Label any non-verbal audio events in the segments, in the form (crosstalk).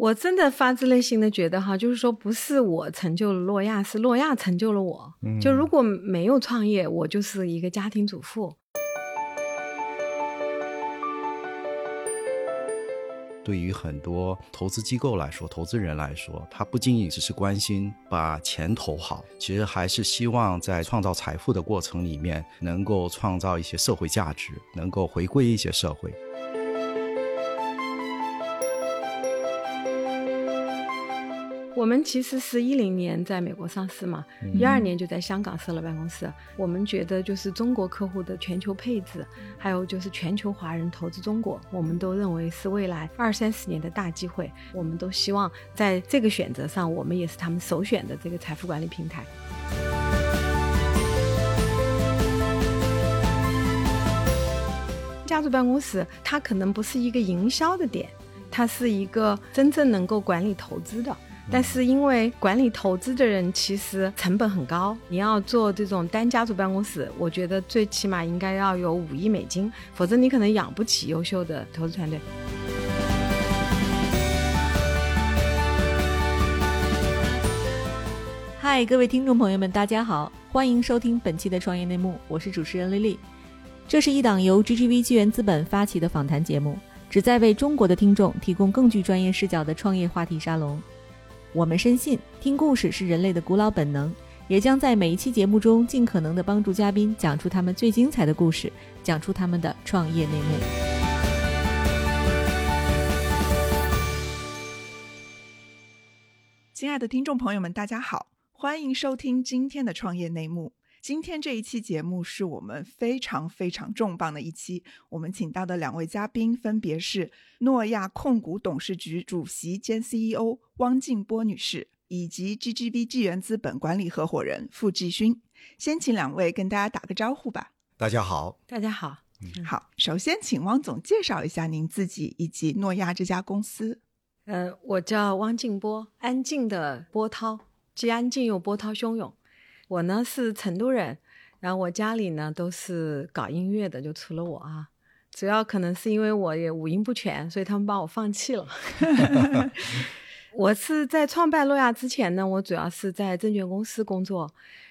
我真的发自内心的觉得哈，就是说不是我成就了诺亚，是诺亚成就了我。就如果没有创业，我就是一个家庭主妇。对于很多投资机构来说，投资人来说，他不仅仅只是关心把钱投好，其实还是希望在创造财富的过程里面，能够创造一些社会价值，能够回归一些社会。我们其实是一零年在美国上市嘛，一二年就在香港设了办公室。我们觉得就是中国客户的全球配置，还有就是全球华人投资中国，我们都认为是未来二三十年的大机会。我们都希望在这个选择上，我们也是他们首选的这个财富管理平台。家族办公室它可能不是一个营销的点，它是一个真正能够管理投资的。但是因为管理投资的人其实成本很高，你要做这种单家族办公室，我觉得最起码应该要有五亿美金，否则你可能养不起优秀的投资团队。嗨，各位听众朋友们，大家好，欢迎收听本期的创业内幕，我是主持人丽丽。这是一档由 GGV 纪元资本发起的访谈节目，旨在为中国的听众提供更具专业视角的创业话题沙龙。我们深信，听故事是人类的古老本能，也将在每一期节目中尽可能的帮助嘉宾讲出他们最精彩的故事，讲出他们的创业内幕。亲爱的听众朋友们，大家好，欢迎收听今天的创业内幕。今天这一期节目是我们非常非常重磅的一期，我们请到的两位嘉宾分别是诺亚控股董事局主席兼 CEO 汪静波女士，以及 GGV 纪元资本管理合伙人傅继勋。先请两位跟大家打个招呼吧。大家好，大家好，好。首先，请汪总介绍一下您自己以及诺亚这家公司。呃，我叫汪静波，安静的波涛，既安静又波涛汹涌。我呢是成都人，然后我家里呢都是搞音乐的，就除了我啊。主要可能是因为我也五音不全，所以他们把我放弃了。(laughs) 我是在创办诺亚之前呢，我主要是在证券公司工作，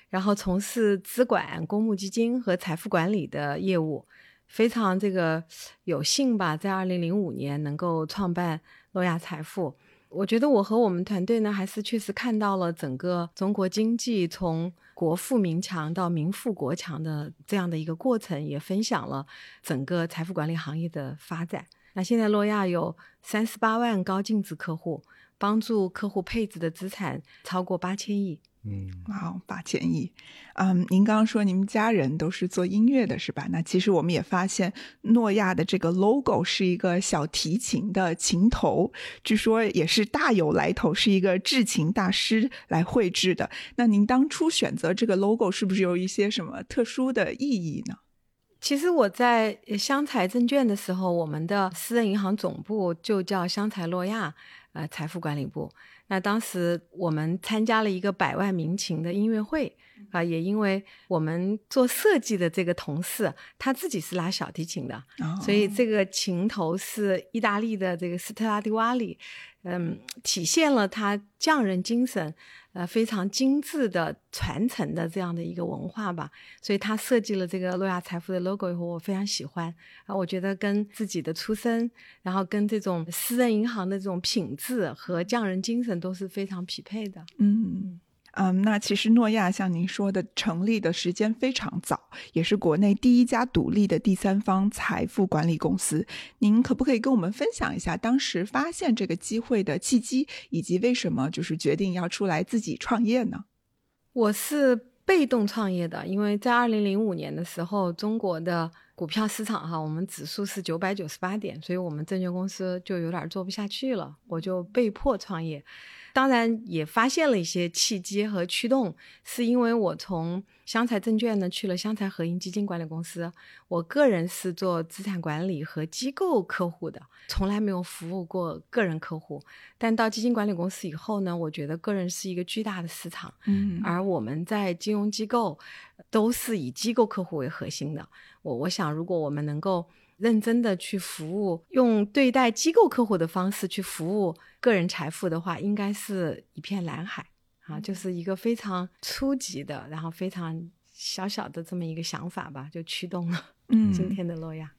然后从事资管、公募基金和财富管理的业务。非常这个有幸吧，在二零零五年能够创办诺亚财富。我觉得我和我们团队呢，还是确实看到了整个中国经济从国富民强到民富国强的这样的一个过程，也分享了整个财富管理行业的发展。那现在诺亚有三十八万高净值客户，帮助客户配置的资产超过八千亿。嗯，好，八千亿，嗯，您刚刚说您们家人都是做音乐的，是吧？那其实我们也发现，诺亚的这个 logo 是一个小提琴的琴头，据说也是大有来头，是一个制琴大师来绘制的。那您当初选择这个 logo 是不是有一些什么特殊的意义呢？其实我在湘财证券的时候，我们的私人银行总部就叫湘财诺亚，呃，财富管理部。那当时我们参加了一个百万民情的音乐会啊，也因为我们做设计的这个同事他自己是拉小提琴的，所以这个琴头是意大利的这个斯特拉迪瓦里，嗯，体现了他匠人精神。呃，非常精致的传承的这样的一个文化吧，所以他设计了这个诺亚财富的 logo 以后，我非常喜欢。啊，我觉得跟自己的出身，然后跟这种私人银行的这种品质和匠人精神都是非常匹配的，嗯。嗯，那其实诺亚像您说的，成立的时间非常早，也是国内第一家独立的第三方财富管理公司。您可不可以跟我们分享一下当时发现这个机会的契机，以及为什么就是决定要出来自己创业呢？我是被动创业的，因为在二零零五年的时候，中国的股票市场哈，我们指数是九百九十八点，所以我们证券公司就有点做不下去了，我就被迫创业。当然也发现了一些契机和驱动，是因为我从湘财证券呢去了湘财合盈基金管理公司。我个人是做资产管理和机构客户的，从来没有服务过个人客户。但到基金管理公司以后呢，我觉得个人是一个巨大的市场。嗯，而我们在金融机构都是以机构客户为核心的。我我想，如果我们能够认真的去服务，用对待机构客户的方式去服务个人财富的话，应该是一片蓝海。啊，就是一个非常初级的，然后非常小小的这么一个想法吧，就驱动了 (laughs) 嗯。今天的诺亚。嗯，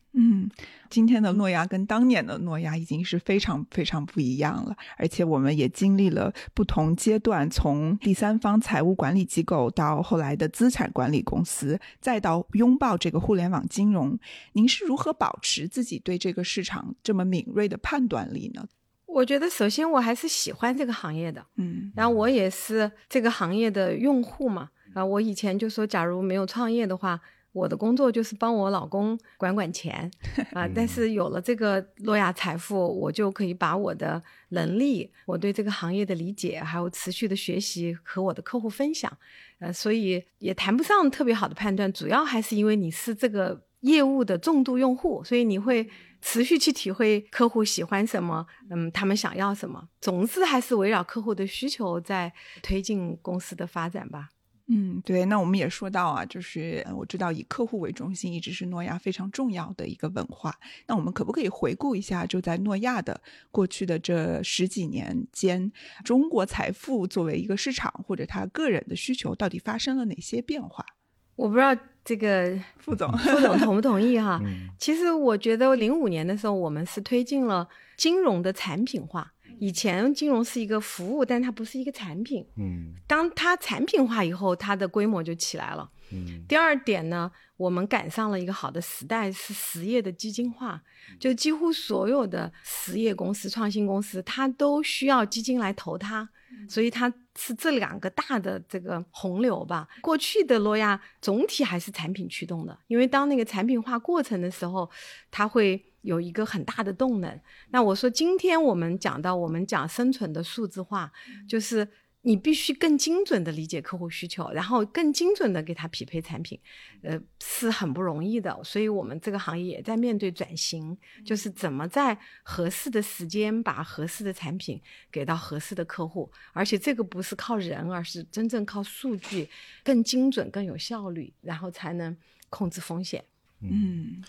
今天的诺亚跟当年的诺亚已经是非常非常不一样了，而且我们也经历了不同阶段，从第三方财务管理机构到后来的资产管理公司，再到拥抱这个互联网金融。您是如何保持自己对这个市场这么敏锐的判断力呢？我觉得首先我还是喜欢这个行业的，嗯然后我也是这个行业的用户嘛。啊，我以前就说，假如没有创业的话，我的工作就是帮我老公管管钱 (laughs) 啊。但是有了这个诺亚财富，我就可以把我的能力、我对这个行业的理解，还有持续的学习和我的客户分享。呃，所以也谈不上特别好的判断，主要还是因为你是这个业务的重度用户，所以你会持续去体会客户喜欢什么，嗯，他们想要什么，总之还是围绕客户的需求在推进公司的发展吧。嗯，对。那我们也说到啊，就是呃我知道以客户为中心一直是诺亚非常重要的一个文化。那我们可不可以回顾一下，就在诺亚的过去的这十几年间，中国财富作为一个市场或者他个人的需求，到底发生了哪些变化？我不知道这个 (laughs) 副总，副总同不同意哈？嗯其实我觉得零五年的时候，我们是推进了金融的产品化。以前金融是一个服务，但它不是一个产品。嗯当它产品化以后，它的规模就起来了。嗯第二点呢，我们赶上了一个好的时代，是实业的基金化，就几乎所有的实业公司、创新公司，它都需要基金来投它，所以它是这两个大的这个洪流吧。过去的诺亚总体还是产品驱动的，因为当那个产品化过程的时候，它会有一个很大的动能。那我说，今天我们讲到我们讲生存的数字化，就是你必须更精准的理解客户需求，然后更精准的给他匹配产品，呃，是很不容易的。所以我们这个行业也在面对转型，就是怎么在合适的时间把合适的产品给到合适的客户，而且这个不是靠人，而是真正靠数据，更精准、更有效率，然后才能控制风险。嗯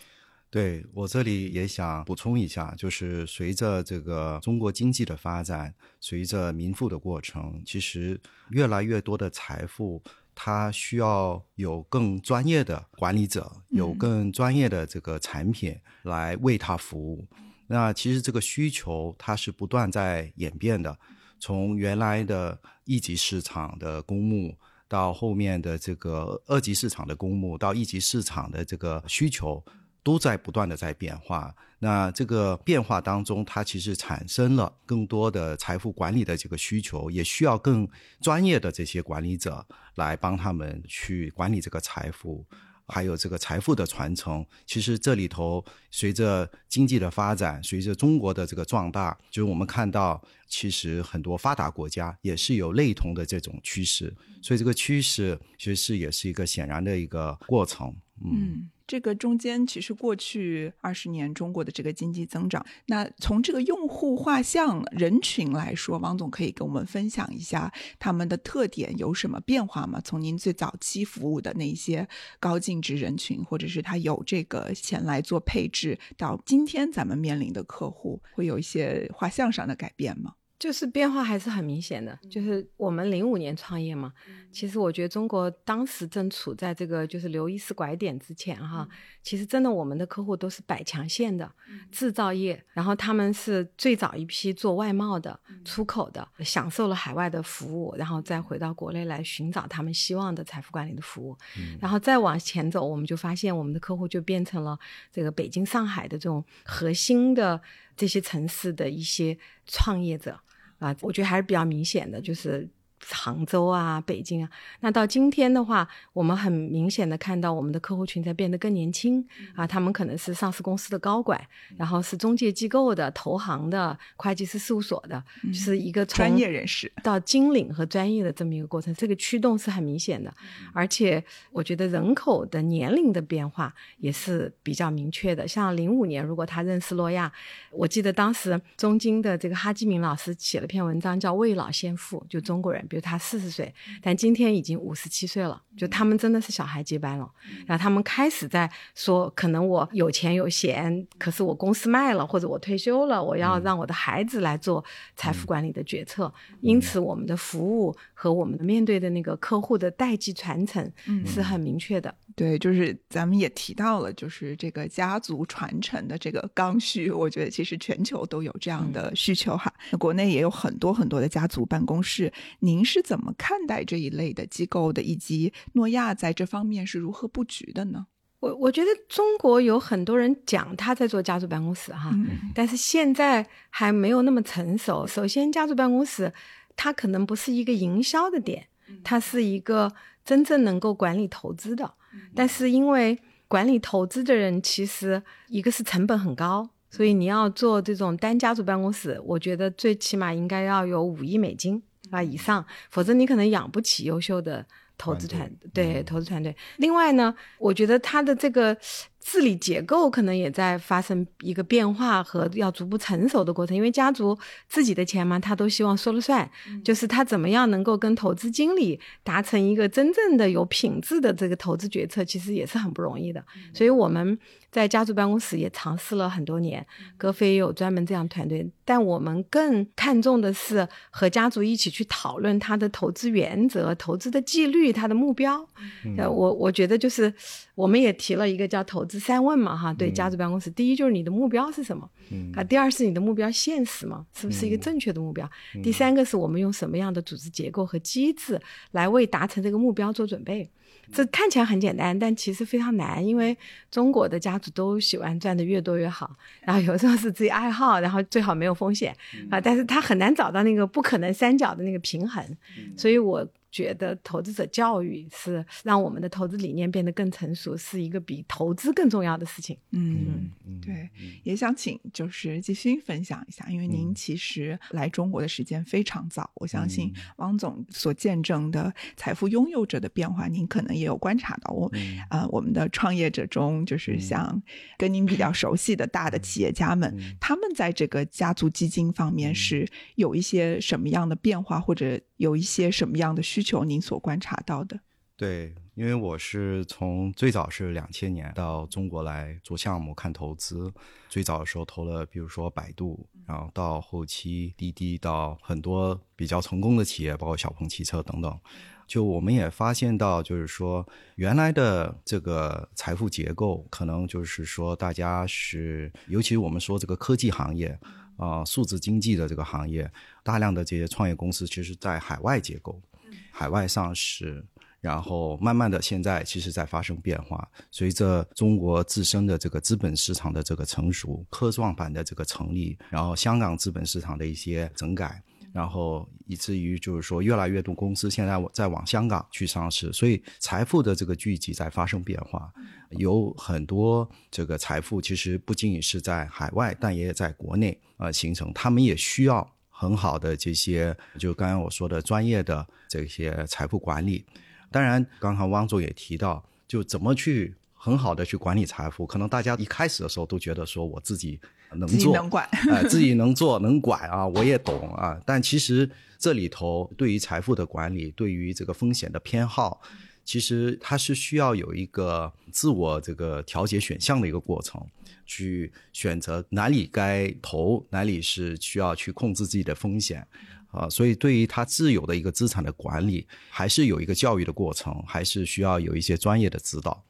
对我这里也想补充一下，就是随着这个中国经济的发展，随着民富的过程，其实越来越多的财富，它需要有更专业的管理者，有嗯更专业的这个产品来为它服务。那其实这个需求它是不断在演变的，从原来的一级市场的公募。到后面的这个二级市场的公募，到一级市场的这个需求，都在不断的在变化。那这个变化当中，它其实产生了更多的财富管理的这个需求，也需要更专业的这些管理者来帮他们去管理这个财富。还有这个财富的传承，其实这里头随着经济的发展，随着中国的这个壮大，就是我们看到，其实很多发达国家也是有类同的这种趋势，所以这个趋势其实是也是一个显然的一个过程。嗯，这个中间其实过去二十年中国的这个经济增长，那从这个用户画像人群来说，王总可以跟我们分享一下他们的特点有什么变化吗？从您最早期服务的那些高净值人群，或者是他有这个钱来做配置，到今天咱们面临的客户，会有一些画像上的改变吗？就是变化还是很明显的，就是我们零五年创业嘛，其实我觉得中国当时正处在这个就是刘易斯拐点之前哈，其实真的我们的客户都是百强线的制造业，然后他们是最早一批做外贸的、出口的，享受了海外的服务，然后再回到国内来寻找他们希望的财富管理的服务，然后再往前走，我们就发现我们的客户就变成了这个北京、上海的这种核心的这些城市的一些创业者。啊，我觉得还是比较明显的，就是杭州啊、北京啊。那到今天的话，我们很明显的看到我们的客户群在变得更年轻啊，他们可能是上市公司的高管，然后是中介机构的、投行的、会计师事务所的，就是一个从专业人士到金领和专业的这么一个过程，这个驱动是很明显的。而且我觉得人口的年龄的变化也是比较明确的。像零五年，如果他认识诺亚，我记得当时中金的这个哈基明老师写了篇文章叫《未老先富》，就中国人比如他四十岁，但今天已经五十七岁了，就他们真的是小孩接班了。然后他们开始在说，可能我有钱有闲，可是我公司卖了或者我退休了，我要让我的孩子来做财富管理的决策。因此，我们的服务和我们面对的那个客户的代际传承是很明确的。对，就是咱们也提到了，就是这个家族传承的这个刚需，我觉得其实全球都有这样的需求哈。那国内也有很多很多的家族办公室，您是怎么看待这一类的机构的？以及诺亚在这方面是如何布局的呢？我我觉得中国有很多人讲他在做家族办公室哈，但是现在还没有那么成熟。首先，家族办公室它可能不是一个营销的点，它是一个真正能够管理投资的。但是因为管理投资的人，其实一个是成本很高，所以你要做这种单家族办公室，我觉得最起码应该要有五亿美金啊以上，否则你可能养不起优秀的投资团对投资团队。另外呢，我觉得他的这个。治理结构可能也在发生一个变化和要逐步成熟的过程，因为家族自己的钱嘛，他都希望说了算，就是他怎么样能够跟投资经理达成一个真正的有品质的这个投资决策，其实也是很不容易的。所以我们在家族办公室也尝试了很多年，格飞也有专门这样团队，但我们更看重的是和家族一起去讨论他的投资原则、投资的纪律、他的目标。呃，我我觉得就是我们也提了一个叫投。资三问嘛，哈，对家族办公室，第一就是你的目标是什么，啊，第二是你的目标现实吗？是不是一个正确的目标？第三个是我们用什么样的组织结构和机制来为达成这个目标做准备？这看起来很简单，但其实非常难，因为中国的家族都喜欢赚的越多越好，然后有时候是自己爱好，然后最好没有风险啊，但是他很难找到那个不可能三角的那个平衡，所以我。觉得投资者教育是让我们的投资理念变得更成熟，是一个比投资更重要的事情。嗯，对，也想请就是季勋分享一下，因为您其实来中国的时间非常早，我相信汪总所见证的财富拥有者的变化，您可能也有观察到。我啊，我们的创业者中，就是像跟您比较熟悉的大的企业家们，他们在这个家族基金方面是有一些什么样的变化，或者有一些什么样的需。求您所观察到的，对，因为我是从最早是两千年到中国来做项目看投资，最早的时候投了，比如说百度，然后到后期滴滴，到很多比较成功的企业，包括小鹏汽车等等。就我们也发现到，就是说原来的这个财富结构，可能就是说大家是，尤其是我们说这个科技行业啊，数字经济的这个行业，大量的这些创业公司，其实在海外结构。海外上市，然后慢慢的，现在其实在发生变化。随着中国自身的这个资本市场的这个成熟，科创板的这个成立，然后香港资本市场的一些整改，然后以至于就是说，越来越多公司现在在往香港去上市，所以财富的这个聚集在发生变化。有很多这个财富其实不仅仅是在海外，但也在国内呃形成，他们也需要。很好的这些，就刚刚我说的专业的这些财富管理。当然，刚刚汪总也提到，就怎么去很好的去管理财富。可能大家一开始的时候都觉得说我自己能做，能管，哎，自己能做能管啊，我也懂啊。但其实这里头对于财富的管理，对于这个风险的偏好。其实它是需要有一个自我这个调节选项的一个过程，去选择哪里该投，哪里是需要去控制自己的风险，啊，所以对于他自有的一个资产的管理，还是有一个教育的过程，还是需要有一些专业的指导。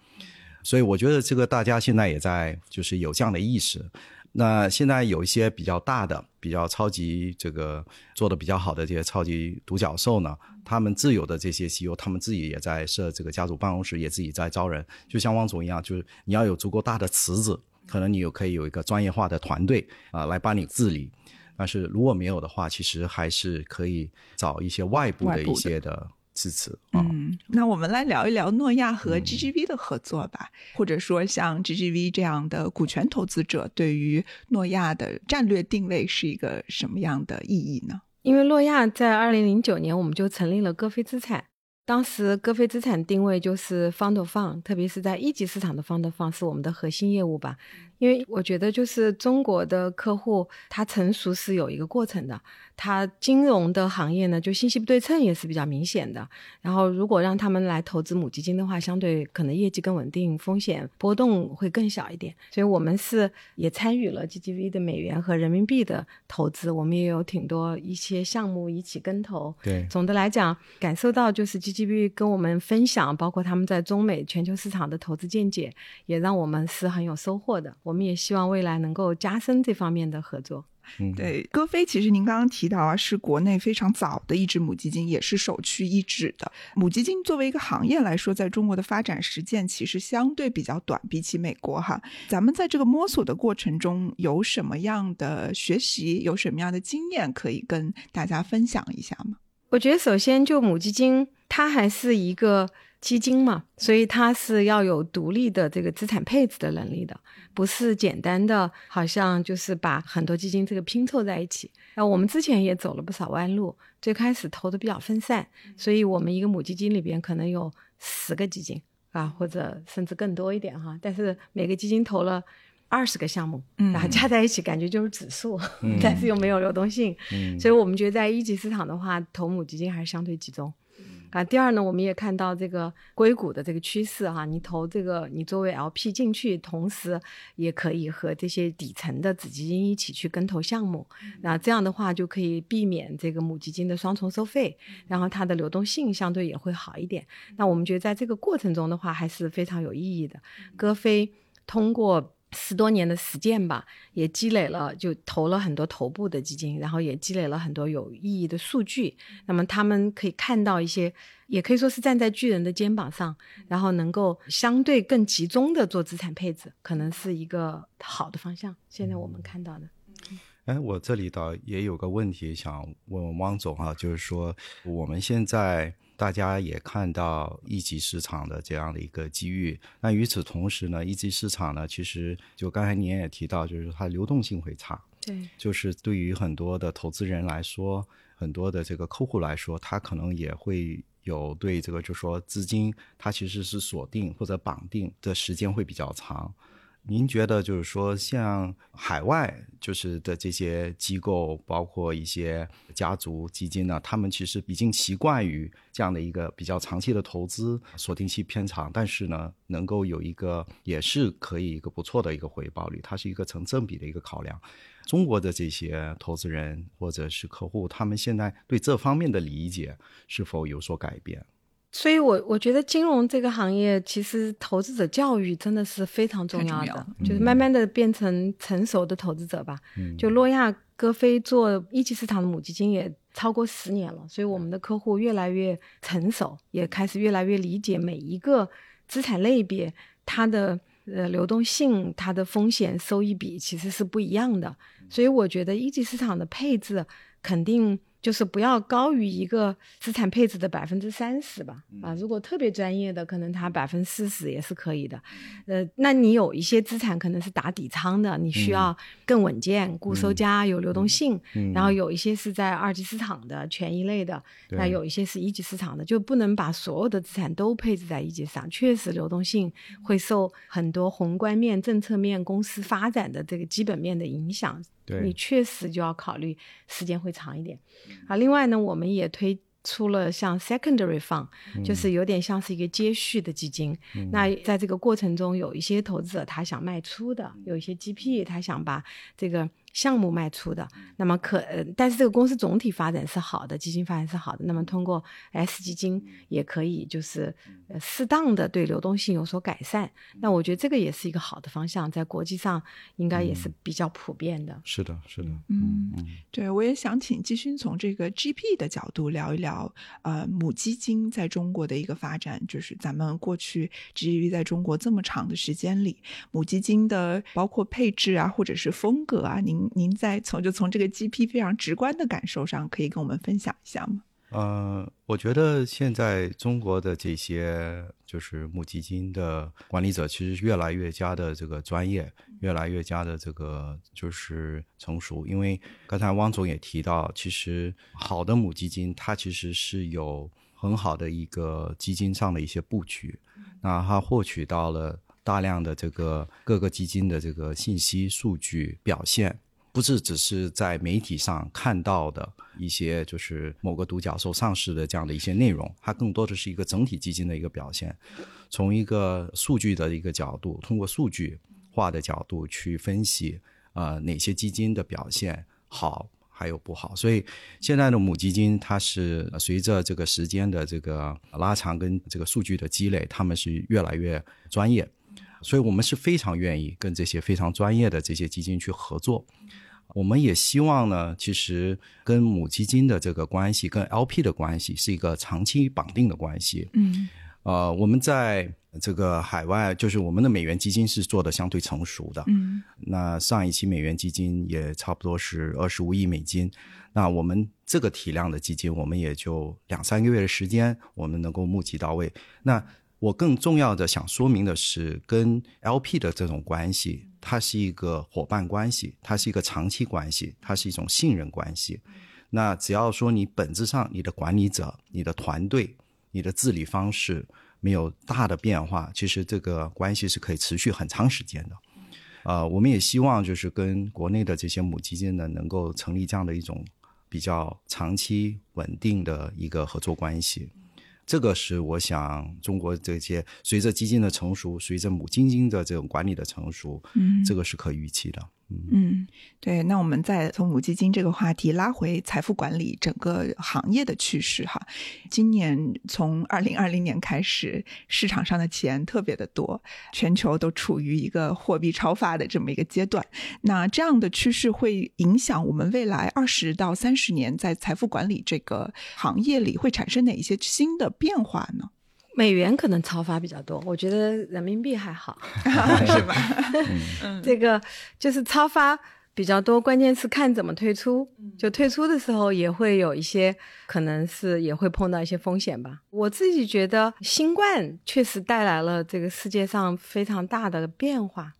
所以我觉得这个大家现在也在就是有这样的意识。那现在有一些比较大的、比较超级这个做的比较好的这些超级独角兽呢，他们自有的这些 CEO，他们自己也在设这个家族办公室，也自己在招人。就像汪总一样，就是你要有足够大的池子，可能你有可以有一个专业化的团队啊来帮你治理。但是如果没有的话，其实还是可以找一些外部的一些的。支持。嗯，那我们来聊一聊诺亚和 GGV 的合作吧，或者说像 GGV 这样的股权投资者对于诺亚的战略定位是一个什么样的意义呢？因为诺亚在二零零九年我们就成立了歌飞资产，当时歌飞资产定位就是 fund of fund，特别是在一级市场的 fund of fund 是我们的核心业务吧。因为我觉得就是中国的客户，他成熟是有一个过程的。他金融的行业呢，就信息不对称也是比较明显的。然后，如果让他们来投资母基金的话，相对可能业绩更稳定，风险波动会更小一点。所以我们是也参与了 GGV 的美元和人民币的投资，我们也有挺多一些项目一起跟投。对，总的来讲，感受到就是 GGV 跟我们分享，包括他们在中美全球市场的投资见解，也让我们是很有收获的。我们也希望未来能够加深这方面的合作。嗯对，歌飞其实您刚刚提到啊，是国内非常早的一只母基金，也是首屈一指的。母基金作为一个行业来说，在中国的发展实践其实相对比较短，比起美国哈。咱们在这个摸索的过程中，有什么样的学习，有什么样的经验可以跟大家分享一下吗？我觉得首先就母基金，它还是一个。基金嘛，所以它是要有独立的这个资产配置的能力的，不是简单的，好像就是把很多基金这个拼凑在一起。那我们之前也走了不少弯路，最开始投的比较分散，所以我们一个母基金里边可能有十个基金啊，或者甚至更多一点哈。但是每个基金投了二十个项目，然后加在一起感觉就是指数，(laughs) 但是又没有流动性，所以我们觉得在一级市场的话，投母基金还是相对集中。啊，第二呢，我们也看到这个硅谷的这个趋势哈，你投这个，你作为 LP 进去，同时也可以和这些底层的子基金一起去跟投项目，那这样的话就可以避免这个母基金的双重收费，然后它的流动性相对也会好一点。那我们觉得在这个过程中的话，还是非常有意义的。歌飞通过。十多年的实践吧，也积累了，就投了很多头部的基金，然后也积累了很多有意义的数据。那么他们可以看到一些，也可以说是站在巨人的肩膀上，然后能够相对更集中的做资产配置，可能是一个好的方向。现在我们看到的。哎，我这里倒也有个问题想问问汪总哈，就是说我们现在。大家也看到一级市场的这样的一个机遇，那与此同时呢，一级市场呢，其实就刚才您也提到，就是它流动性会差，对，就是对于很多的投资人来说，很多的这个客户来说，他可能也会有对这个，就说资金它其实是锁定或者绑定的时间会比较长。您觉得就是说，像海外就是的这些机构，包括一些家族基金呢，他们其实已经习惯于这样的一个比较长期的投资，锁定期偏长，但是呢，能够有一个也是可以一个不错的一个回报率，它是一个成正比的一个考量。中国的这些投资人或者是客户，他们现在对这方面的理解是否有所改变？所以，我我觉得金融这个行业，其实投资者教育真的是非常重要的，就是慢慢的变成成熟的投资者吧。就诺亚歌飞做一级市场的母基金也超过十年了，所以我们的客户越来越成熟，也开始越来越理解每一个资产类别它的呃流动性、它的风险收益比其实是不一样的。所以，我觉得一级市场的配置肯定。就是不要高于一个资产配置的百分之三十吧，啊，如果特别专业的，可能它百分之四十也是可以的，呃，那你有一些资产可能是打底仓的，你需要更稳健，固收加有流动性，然后有一些是在二级市场的权益类的，那有一些是一级市场的，就不能把所有的资产都配置在一级市场，确实流动性会受很多宏观面、政策面、公司发展的这个基本面的影响。你确实就要考虑时间会长一点，啊，另外呢，我们也推出了像 secondary fund，就是有点像是一个接续的基金。那在这个过程中，有一些投资者他想卖出的，有一些 GP 他想把这个。项目卖出的，那么可，但是这个公司总体发展是好的，基金发展是好的，那么通过 S 基金也可以，就是适当的对流动性有所改善。那我觉得这个也是一个好的方向，在国际上应该也是比较普遍的。是的，是的，嗯，对，我也想请季勋从这个 GP 的角度聊一聊，呃，母基金在中国的一个发展，就是咱们过去基于在中国这么长的时间里，母基金的包括配置啊，或者是风格啊，您。您在从就从这个 GP 非常直观的感受上，可以跟我们分享一下吗？呃，我觉得现在中国的这些就是母基金的管理者，其实越来越加的这个专业，越来越加的这个就是成熟。因为刚才汪总也提到，其实好的母基金，它其实是有很好的一个基金上的一些布局，那它获取到了。大量的这个各个基金的这个信息数据表现。不是只是在媒体上看到的一些，就是某个独角兽上市的这样的一些内容，它更多的是一个整体基金的一个表现。从一个数据的一个角度，通过数据化的角度去分析，呃，哪些基金的表现好，还有不好。所以现在的母基金，它是随着这个时间的这个拉长跟这个数据的积累，他们是越来越专业。所以我们是非常愿意跟这些非常专业的这些基金去合作。我们也希望呢，其实跟母基金的这个关系，跟 LP 的关系是一个长期绑定的关系。嗯，呃，我们在这个海外，就是我们的美元基金是做的相对成熟的。嗯，那上一期美元基金也差不多是二十五亿美金。那我们这个体量的基金，我们也就两三个月的时间，我们能够募集到位。那我更重要的想说明的是，跟 LP 的这种关系，它是一个伙伴关系，它是一个长期关系，它是一种信任关系。那只要说你本质上你的管理者、你的团队、你的治理方式没有大的变化，其实这个关系是可以持续很长时间的。呃，我们也希望就是跟国内的这些母基金呢，能够成立这样的一种比较长期稳定的一个合作关系。这个是我想，中国这些随着基金的成熟，随着母基金的这种管理的成熟，嗯，这个是可预期的。嗯，对，那我们再从母基金这个话题拉回财富管理整个行业的趋势哈。今年从二零二零年开始，市场上的钱特别的多，全球都处于一个货币超发的这么一个阶段。那这样的趋势会影响我们未来二十到三十年在财富管理这个行业里会产生哪一些新的变化呢？美元可能超发比较多，我觉得人民币还好，(laughs) 是吧？嗯，(laughs) 这个就是超发比较多，关键是看怎么退出。就退出的时候也会有一些，可能是也会碰到一些风险吧。我自己觉得新冠确实带来了这个世界上非常大的变化。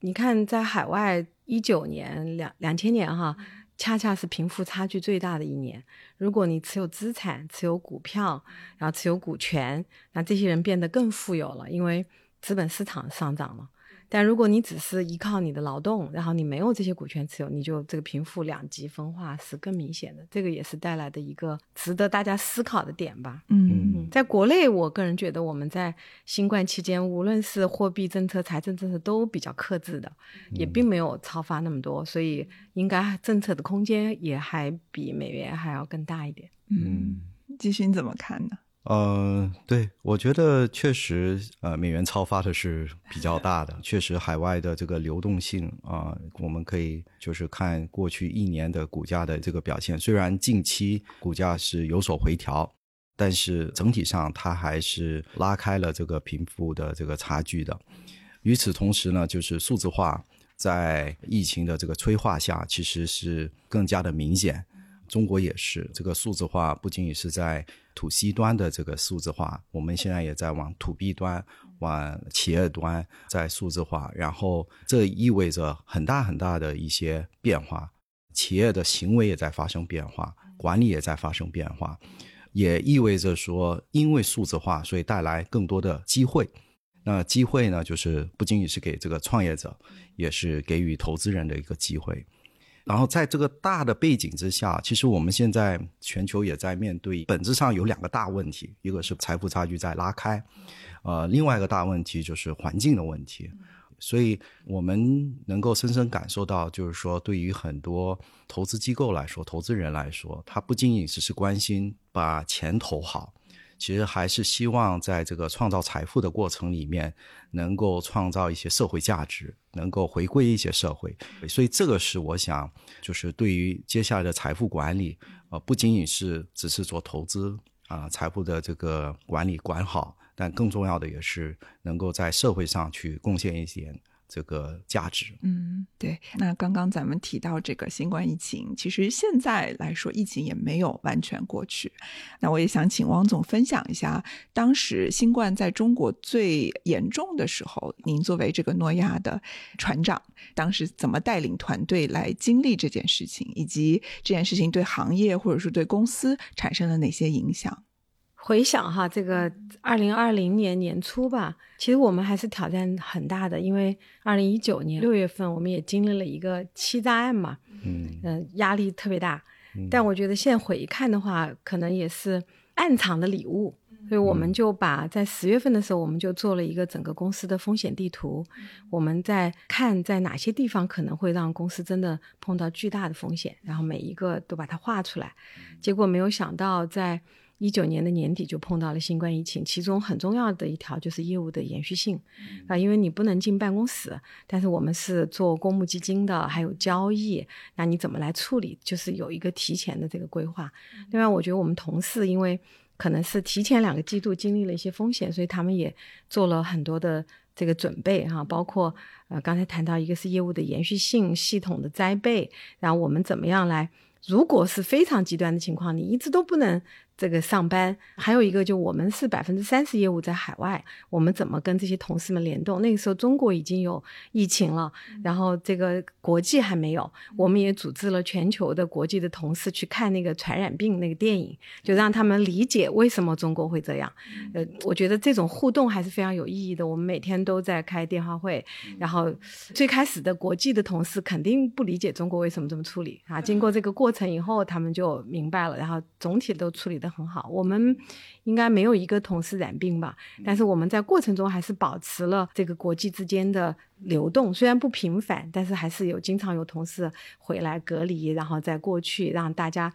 你看，在海外一九年两两千年哈。恰恰是贫富差距最大的一年。如果你持有资产、持有股票，然后持有股权，那这些人变得更富有了，因为资本市场上涨了。但如果你只是依靠你的劳动，然后你没有这些股权持有，你就这个贫富两极分化是更明显的。这个也是带来的一个值得大家思考的点吧。嗯，在国内，我个人觉得我们在新冠期间，无论是货币政策、财政政策都比较克制的，也并没有超发那么多，所以应该政策的空间也还比美元还要更大一点。嗯，继续你怎么看呢？呃，对，我觉得确实，呃，美元超发的是比较大的。确实，海外的这个流动性啊，我们可以就是看过去一年的股价的这个表现。虽然近期股价是有所回调，但是整体上它还是拉开了这个贫富的这个差距的。与此同时呢，就是数字化在疫情的这个催化下，其实是更加的明显。中国也是，这个数字化不仅仅是在 to C 端的这个数字化，我们现在也在往 to B 端、往企业端在数字化，然后这意味着很大很大的一些变化，企业的行为也在发生变化，管理也在发生变化，也意味着说，因为数字化，所以带来更多的机会。那机会呢，就是不仅仅是给这个创业者，也是给予投资人的一个机会。然后在这个大的背景之下，其实我们现在全球也在面对，本质上有两个大问题，一个是财富差距在拉开，呃，另外一个大问题就是环境的问题。所以我们能够深深感受到，就是说，对于很多投资机构来说，投资人来说，他不仅仅只是关心把钱投好。其实还是希望在这个创造财富的过程里面，能够创造一些社会价值，能够回归一些社会。所以这个是我想，就是对于接下来的财富管理，呃，不仅仅是只是做投资啊，财富的这个管理管好，但更重要的也是能够在社会上去贡献一些。这个价值，嗯，对。那刚刚咱们提到这个新冠疫情，其实现在来说，疫情也没有完全过去。那我也想请汪总分享一下，当时新冠在中国最严重的时候，您作为这个诺亚的船长，当时怎么带领团队来经历这件事情，以及这件事情对行业或者说对公司产生了哪些影响？回想哈，这个二零二零年年初吧，其实我们还是挑战很大的，因为二零一九年六月份我们也经历了一个欺诈案嘛，嗯嗯、压力特别大。嗯但我觉得现在回看的话，可能也是暗藏的礼物，所以我们就把在十月份的时候，我们就做了一个整个公司的风险地图，我们在看在哪些地方可能会让公司真的碰到巨大的风险，然后每一个都把它画出来。结果没有想到在。一九年的年底就碰到了新冠疫情，其中很重要的一条就是业务的延续性啊、因为你不能进办公室，但是我们是做公募基金的，还有交易，那你怎么来处理？就是有一个提前的这个规划。另外，我觉得我们同事因为可能是提前两个季度经历了一些风险，所以他们也做了很多的这个准备哈，包括呃刚才谈到一个是业务的延续性、系统的栽备，然后我们怎么样来。如果是非常极端的情况，你一直都不能这个上班。还有一个，就我们是百分之三十业务在海外，我们怎么跟这些同事们联动？那个时候中国已经有疫情了，然后这个国际还没有，我们也组织了全球的国际的同事去看那个传染病那个电影，就让他们理解为什么中国会这样。呃，我觉得这种互动还是非常有意义的。我们每天都在开电话会，然后最开始的国际的同事肯定不理解中国为什么这么处理啊，经过这个过程以后，他们就明白了，然后总体都处理得很好。我们应该没有一个同事染病吧，但是我们在过程中还是保持了这个国际之间的流动，虽然不频繁，但是还是有经常有同事回来隔离，然后再过去让大家。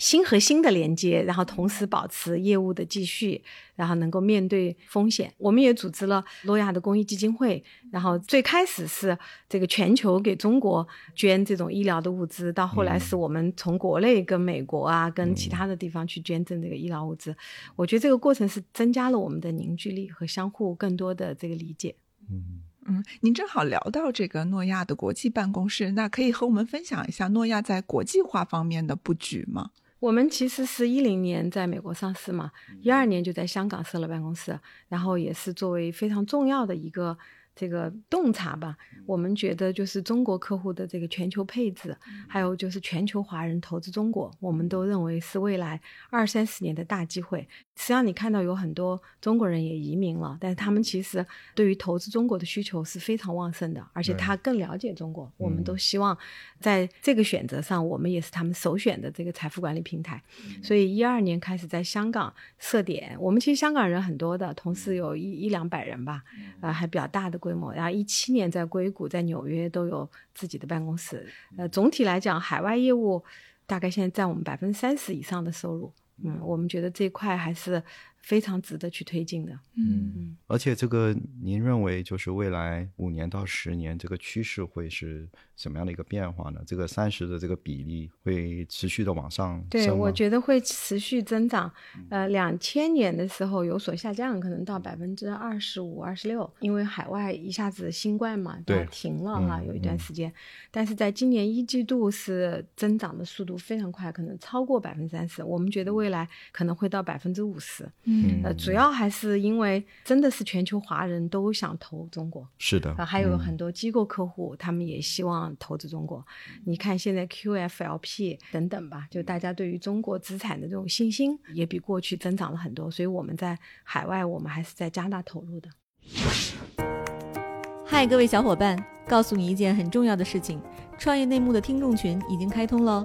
心和新的连接，然后同时保持业务的继续，然后能够面对风险。我们也组织了诺亚的公益基金会，然后最开始是这个全球给中国捐这种医疗的物资，到后来是我们从国内跟美国啊，跟其他的地方去捐赠这个医疗物资。我觉得这个过程是增加了我们的凝聚力和相互更多的这个理解。嗯嗯，您正好聊到这个诺亚的国际办公室，那可以和我们分享一下诺亚在国际化方面的布局吗？我们其实是一零年在美国上市嘛，一二年就在香港设了办公室，然后也是作为非常重要的一个这个洞察吧。我们觉得就是中国客户的这个全球配置，还有就是全球华人投资中国，我们都认为是未来二三十年的大机会。实际上，你看到有很多中国人也移民了，但是他们其实对于投资中国的需求是非常旺盛的，而且他更了解中国。我们都希望在这个选择上，我们也是他们首选的这个财富管理平台。所以一二年开始在香港设点，我们其实香港人很多的，同事有一一两百人吧，呃，还比较大的规模。然后一七年在硅谷、在纽约都有自己的办公室。呃，总体来讲，海外业务大概现在占我们百分之三十以上的收入。嗯，我们觉得这块还是非常值得去推进的。嗯，而且这个您认为就是未来五年到十年这个趋势会是什么样的一个变化呢？这个三十的这个比例会持续的往上对，我觉得会持续增长。呃，两千年的时候有所下降，可能到百分之二十五、二十六，因为海外一下子新冠嘛，对它停了哈，嗯有一段嗯时间。但是在今年一季度是增长的速度非常快，可能超过百分之三十。我们觉得未来可能会到百分之五十。嗯呃，主要还是因为真的是全球华人都想投中国。是的啊，，还有嗯很多机构客户，他们也希望投资中国。你看现在 QFLP 等等吧，就大家对于中国资产的这种信心也比过去增长了很多，所以我们在海外我们还是在加大投入的。嗨，各位小伙伴，告诉你一件很重要的事情：创业内幕的听众群已经开通喽。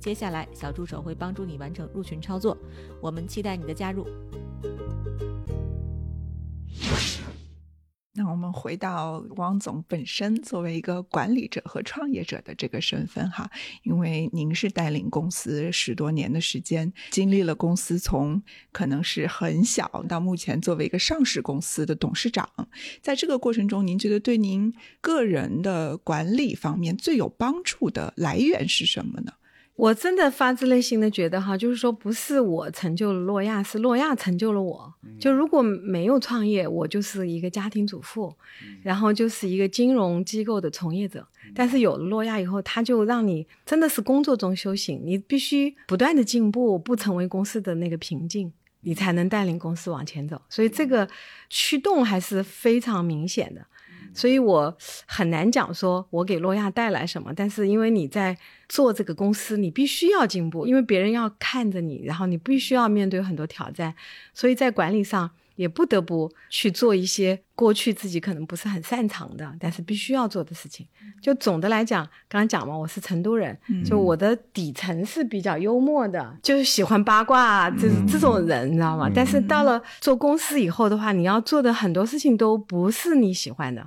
接下来，小助手会帮助你完成入群操作。我们期待你的加入。那我们回到汪总本身作为一个管理者和创业者的这个身份哈，因为您是带领公司十多年的时间，经历了公司从可能是很小到目前作为一个上市公司的董事长，在这个过程中，您觉得对您个人的管理方面最有帮助的来源是什么呢？我真的发自内心的觉得哈，就是说不是我成就了诺亚，是诺亚成就了我。就如果没有创业，我就是一个家庭主妇，然后就是一个金融机构的从业者。但是有了诺亚以后，他就让你真的是工作中修行，你必须不断的进步，不成为公司的那个瓶颈，你才能带领公司往前走。所以这个驱动还是非常明显的。所以我很难讲说我给诺亚带来什么，但是因为你在做这个公司，你必须要进步，因为别人要看着你，然后你必须要面对很多挑战，所以在管理上也不得不去做一些。过去自己可能不是很擅长的，但是必须要做的事情。就总的来讲，刚刚讲嘛，我是成都人，就我的底层是比较幽默的，就是喜欢八卦，这这种人，你知道吗？但是到了做公司以后的话，你要做的很多事情都不是你喜欢的，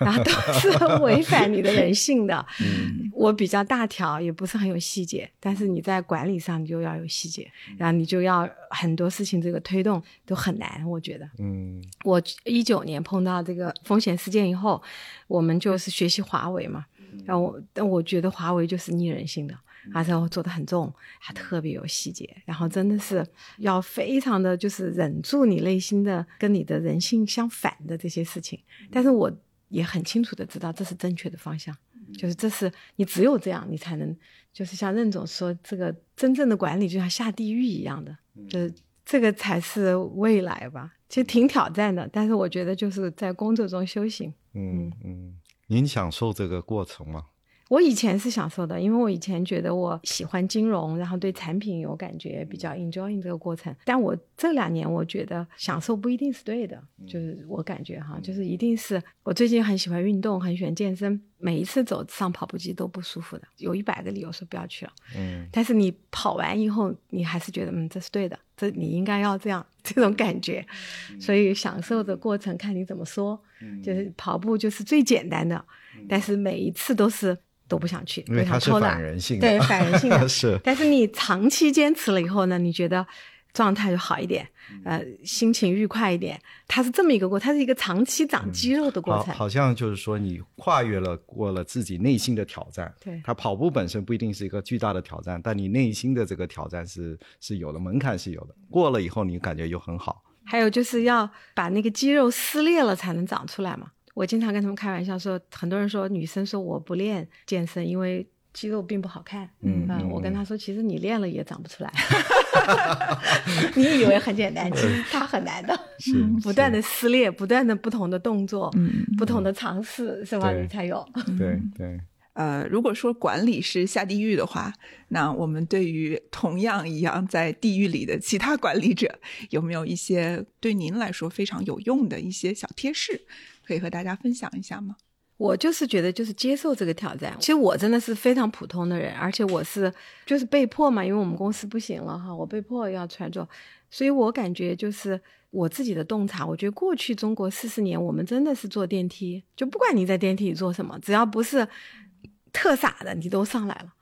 然后都是违反你的人性的。(laughs) 我比较大条，也不是很有细节，但是你在管理上你就要有细节，然后你就要很多事情这个推动都很难，我觉得。嗯，我一九年。碰到这个风险事件以后，我们就是学习华为嘛。然后，但我觉得华为就是逆人性的，而且做的很重，还特别有细节。然后真的是要非常的就是忍住你内心的跟你的人性相反的这些事情。但是我也很清楚的知道这是正确的方向，就是这是你只有这样，你才能就是像任总说，这个真正的管理就像下地狱一样的，就是这个才是未来吧。其实挺挑战的，但是我觉得就是在工作中修行。嗯嗯，您享受这个过程吗？我以前是享受的，因为我以前觉得我喜欢金融，然后对产品有感觉，比较 enjoying 这个过程。但我这两年我觉得享受不一定是对的，就是我感觉哈，就是一定是我最近很喜欢运动，很喜欢健身，每一次走上跑步机都不舒服的，有一百个理由说不要去了。嗯，但是你跑完以后，你还是觉得嗯这是对的，这你应该要这样这种感觉，所以享受的过程看你怎么说，就是跑步就是最简单的，但是每一次都是。都不想去，因为它是反人性的，对反人性的。是，但是你长期坚持了以后呢，你觉得状态就好一点，呃，心情愉快一点。它是这么一个过，它是一个长期长肌肉的过程。好像就是说，你跨越了过了自己内心的挑战。对，它跑步本身不一定是一个巨大的挑战，但你内心的这个挑战是是有的，门槛是有的。过了以后，你感觉又很好。还有就是要把那个肌肉撕裂了才能长出来嘛。我经常跟他们开玩笑说，很多人说女生说我不练健身，因为肌肉并不好看。嗯，我跟他说，其实你练了也长不出来。(laughs) 你以为很简单，其实它很难的。是，不断的撕裂，不断的不同的动作，嗯不同的尝试，是吧？你才有。对对。(laughs) 呃，如果说管理是下地狱的话，那我们对于同样一样在地狱里的其他管理者，有没有一些对您来说非常有用的一些小贴士？可以和大家分享一下吗？我就是觉得，就是接受这个挑战。其实我真的是非常普通的人，而且我是就是被迫嘛，因为我们公司不行了哈，我被迫要出来做。所以我感觉就是我自己的洞察，我觉得过去中国四十年，我们真的是坐电梯，就不管你在电梯里做什么，只要不是特傻的，你都上来了。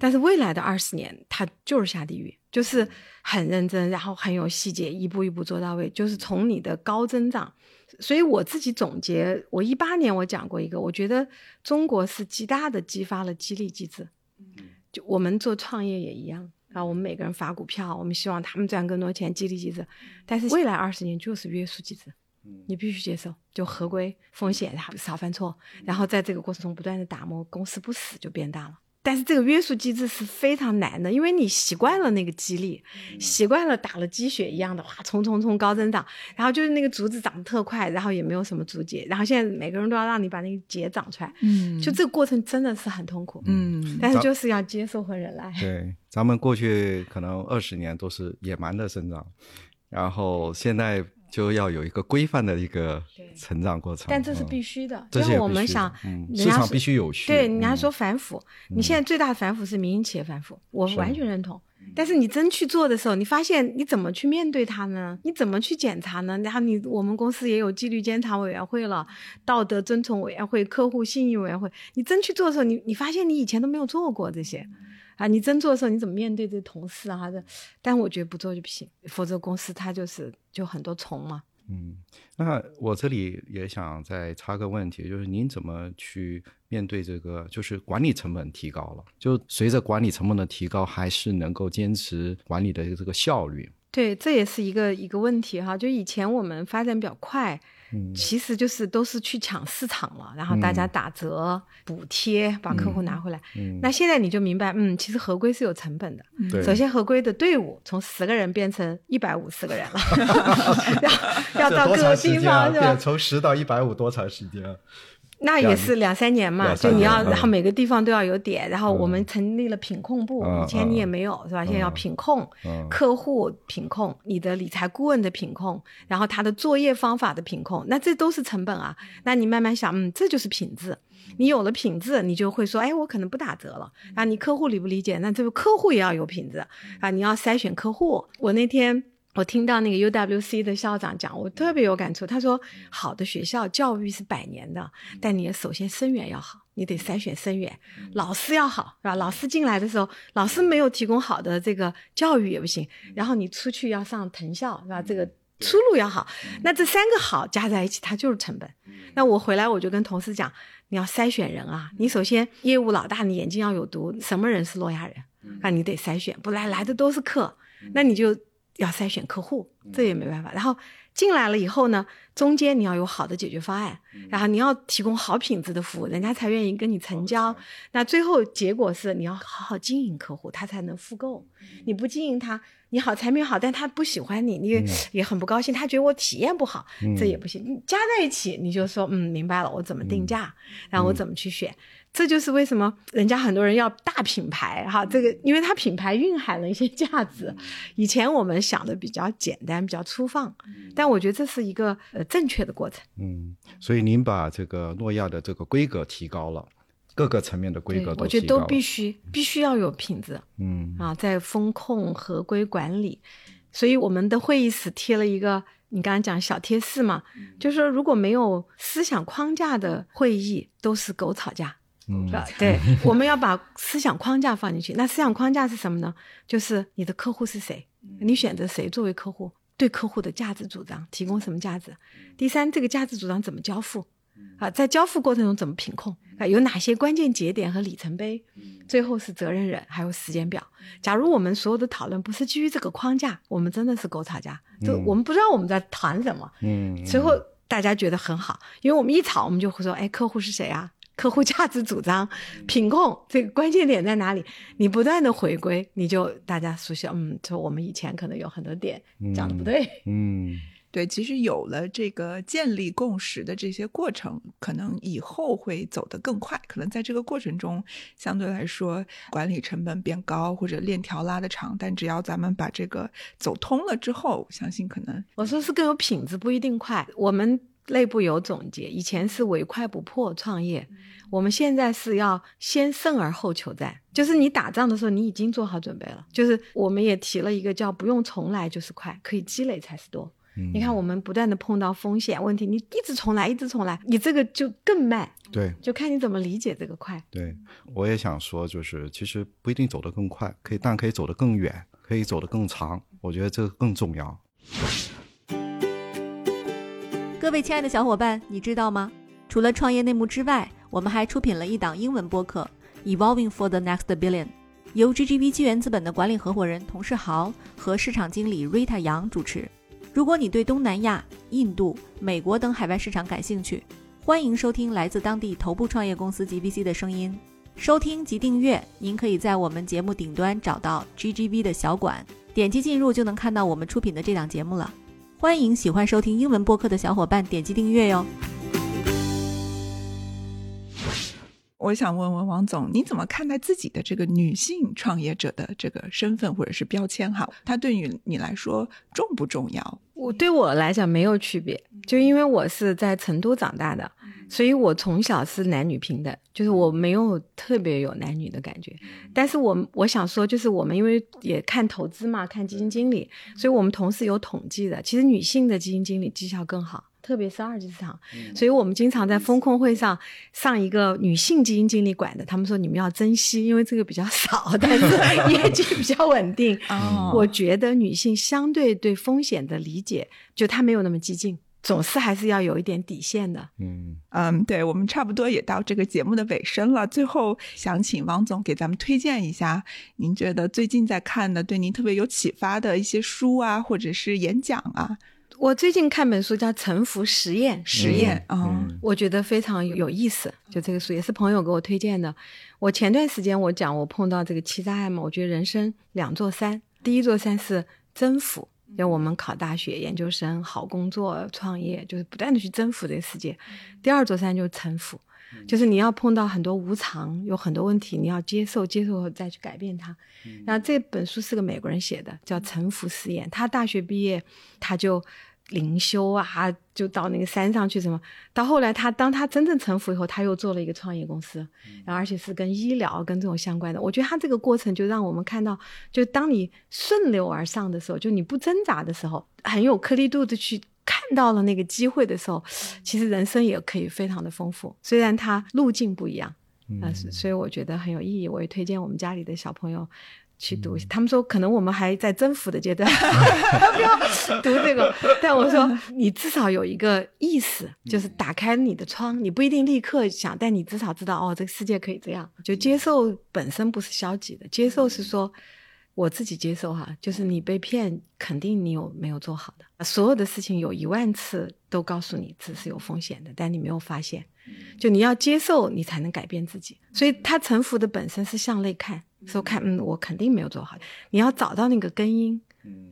但是未来的二十年，它就是下地狱，就是很认真，然后很有细节，一步一步做到位，就是从你的高增长。所以我自己总结，我一八年我讲过一个，我觉得中国是极大的激发了激励机制，就我们做创业也一样啊，我们每个人发股票，我们希望他们赚更多钱，激励机制。但是未来二十年就是约束机制，你必须接受，就合规风险，少犯错，然后在这个过程中不断的打磨，公司不死就变大了。但是这个约束机制是非常难的，因为你习惯了那个激励，习惯了打了鸡血一样的哇冲冲冲高增长，然后就是那个竹子长得特快，然后也没有什么竹节，然后现在每个人都要让你把那个节长出来，嗯，就这个过程真的是很痛苦，嗯，但是就是要接受和忍耐。对，咱们过去可能二十年都是野蛮的生长，然后现在。就要有一个规范的一个成长过程，但这是必须的。因为我们想，市场必须有序。对，人家说反腐，你现在最大的反腐是民营企业反腐，我完全认同。但是你真去做的时候，你发现你怎么去面对它呢？你怎么去检查呢？然后你我们公司也有纪律监察委员会了，道德遵从委员会、客户信誉委员会。你真去做的时候，你你发现你以前都没有做过这些。啊，你真做的时候，你怎么面对这同事啊？这，但我觉得不做就不行，否则公司它就是就很多虫嘛。嗯，那我这里也想再插个问题，就是您怎么去面对这个，就是管理成本提高了，就随着管理成本的提高，还是能够坚持管理的这个效率？对，这也是一个一个问题哈。就以前我们发展比较快，嗯其实就是都是去抢市场了，然后大家打折、补贴，把客户拿回来。嗯，那现在你就明白，嗯，其实合规是有成本的。对，首先，合规的队伍从十个人变成一百五十个人了，(laughs) (laughs) 要要到各个地方是吧？从十到一百五多长时间？啊那也是两三年嘛，就你要，然后每个地方都要有点，然后我们成立了品控部，嗯以前你也没有是吧？现在要品控，嗯客户品控，你的理财顾问的品控，然后他的作业方法的品控，那这都是成本啊。那你慢慢想，嗯，这就是品质。你有了品质，你就会说，哎，我可能不打折了啊。你客户理不理解？那这个客户也要有品质啊。你要筛选客户。我那天。我听到那个 UWC 的校长讲，我特别有感触。他说，好的学校教育是百年的，但你首先生源要好，你得筛选生源，老师要好，是吧？老师进来的时候，老师没有提供好的这个教育也不行。然后你出去要上藤校，是吧？这个出路要好。那这三个好加在一起，它就是成本。那我回来我就跟同事讲，你要筛选人啊，你首先业务老大，你眼睛要有毒，什么人是诺亚人？那你得筛选，不来来的都是客，那你就。要筛选客户，这也没办法。然后进来了以后呢，中间你要有好的解决方案，然后你要提供好品质的服务，人家才愿意跟你成交。那最后结果是你要好好经营客户，他才能复购。你不经营他，你好产品好，但他不喜欢你，你也很不高兴，他觉得我体验不好，这也不行。你加在一起，你就说嗯，明白了，我怎么定价，然后我怎么去选。这就是为什么人家很多人要大品牌哈，这个因为它品牌蕴含了一些价值。以前我们想的比较简单，比较粗放，但我觉得这是一个呃正确的过程。嗯，所以您把这个诺亚的这个规格提高了，各个层面的规格都我觉得都提高了必须必须要有品质嗯啊，在风控合规管理。所以我们的会议室贴了一个，你刚刚讲小贴士嘛，就是说如果没有思想框架的会议，都是狗吵架。嗯是吧？对，(laughs) 我们要把思想框架放进去。那思想框架是什么呢？就是你的客户是谁，你选择谁作为客户，对客户的价值主张，提供什么价值。第三，这个价值主张怎么交付？啊，在交付过程中怎么品控？啊，有哪些关键节点和里程碑？最后是责任人，还有时间表。假如我们所有的讨论不是基于这个框架，我们真的是狗吵架，就嗯我们不知道我们在谈什么。嗯，最后大家觉得很好，因为我们一吵，我们就会说，哎，客户是谁啊？客户价值主张、(laughs) 品控这个关键点在哪里？你不断的回归，你就大家熟悉，嗯，就我们以前可能有很多点讲的不对，嗯 (laughs) 对，其实有了这个建立共识的这些过程，可能以后会走得更快。可能在这个过程中，相对来说管理成本变高，或者链条拉得长。但只要咱们把这个走通了之后，相信可能我说是更有品质，不一定快。我们内部有总结，以前是唯快不破创业，我们现在是要先胜而后求战。就是你打仗的时候，你已经做好准备了。就是我们也提了一个叫不用重来就是快，可以积累才是多。嗯，你看，我们不断的碰到风险问题，你一直重来，一直重来，你这个就更慢，对就看你怎么理解这个快。对，我也想说，就是其实不一定走得更快，可以，但可以走得更远，可以走得更长。我觉得这个更重要。各位亲爱的小伙伴，你知道吗？除了创业内幕之外，我们还出品了一档英文播客《Evolving for the Next Billion》，由 GGV 纪元资本的管理合伙人童世豪和市场经理 Rita 杨主持。如果你对东南亚、印度、美国等海外市场感兴趣，欢迎收听来自当地头部创业公司 GVC 的声音。收听及订阅，您可以在我们节目顶端找到 GGV 的小馆，点击进入就能看到我们出品的这档节目了。欢迎喜欢收听英文播客的小伙伴点击订阅哟。我想问问王总，你怎么看待自己的这个女性创业者的这个身份或者是标签？哈，它对于你来说重不重要？我对我来讲没有区别，就因为我是在成都长大的，所以我从小是男女平等，就是我没有特别有男女的感觉。但是我我想说，就是我们因为也看投资嘛，看基金经理，所以我们同时有统计的，其实女性的基金经理绩效更好。特别是二级市场。所以我们经常在风控会上上一个女性基金经理管的，他们说你们要珍惜，因为这个比较少，但是 (laughs) 业绩比较稳定。哦我觉得女性相对对风险的理解，就她没有那么激进，总是还是要有一点底线的。嗯，嗯，对，我们差不多也到这个节目的尾声了。最后想请王总给咱们推荐一下，您觉得最近在看的、对您特别有启发的一些书啊，或者是演讲啊、我最近看本书叫《沉浮实验》，实验啊、嗯我觉得非常有意思。就这个书也是朋友给我推荐的。我前段时间我讲我碰到这个欺诈案嘛，我觉得人生两座山，第一座山是征服，就我们考大学、研究生、好工作、创业，就是不断的去征服这个世界。第二座山就是臣服，就是你要碰到很多无常，有很多问题，你要接受，接受后再去改变它。那这本书是个美国人写的，叫《沉浮实验》。他大学毕业，他就灵修啊，就到那个山上去什么。到后来他当他真正沉浮以后，他又做了一个创业公司，然后而且是跟医疗跟这种相关的。我觉得他这个过程就让我们看到，就当你顺流而上的时候，就你不挣扎的时候，很有颗粒度的去。看到了那个机会的时候，其实人生也可以非常的丰富，虽然它路径不一样，啊、所所以我觉得很有意义。我也推荐我们家里的小朋友去读。他们说可能我们还在征服的阶段，(laughs) (laughs) 不要读这个。(laughs) 但我说你至少有一个意识，就是打开你的窗，你不一定立刻想，但你至少知道哦，这个世界可以这样。就接受本身不是消极的，接受是说。我自己接受哈，就是你被骗，肯定你有没有做好的。所有的事情有一万次都告诉你这是有风险的，但你没有发现。就你要接受，你才能改变自己。所以他臣服的本身是向内看，说看，嗯，我肯定没有做好。你要找到那个根因，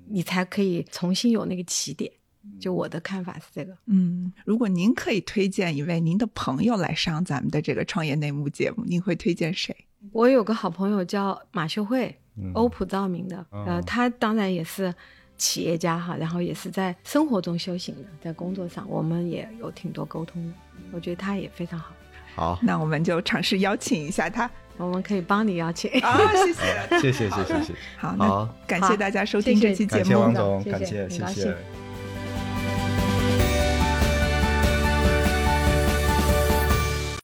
你才可以重新有那个起点。就我的看法是这个。嗯，如果您可以推荐一位您的朋友来上咱们的这个创业内幕节目，您会推荐谁？我有个好朋友叫马秀慧，欧普照明的，哦。呃，他当然也是企业家哈，然后也是在生活中修行的，在工作上我们也有挺多沟通的，我觉得他也非常好，好，那我们就尝试邀请一下他。我们可以帮你邀请。啊，谢谢。(laughs) 谢谢谢谢谢谢，好，那好，感谢大家收听谢谢。这期节感谢目。王总，谢谢感谢谢很高兴。谢。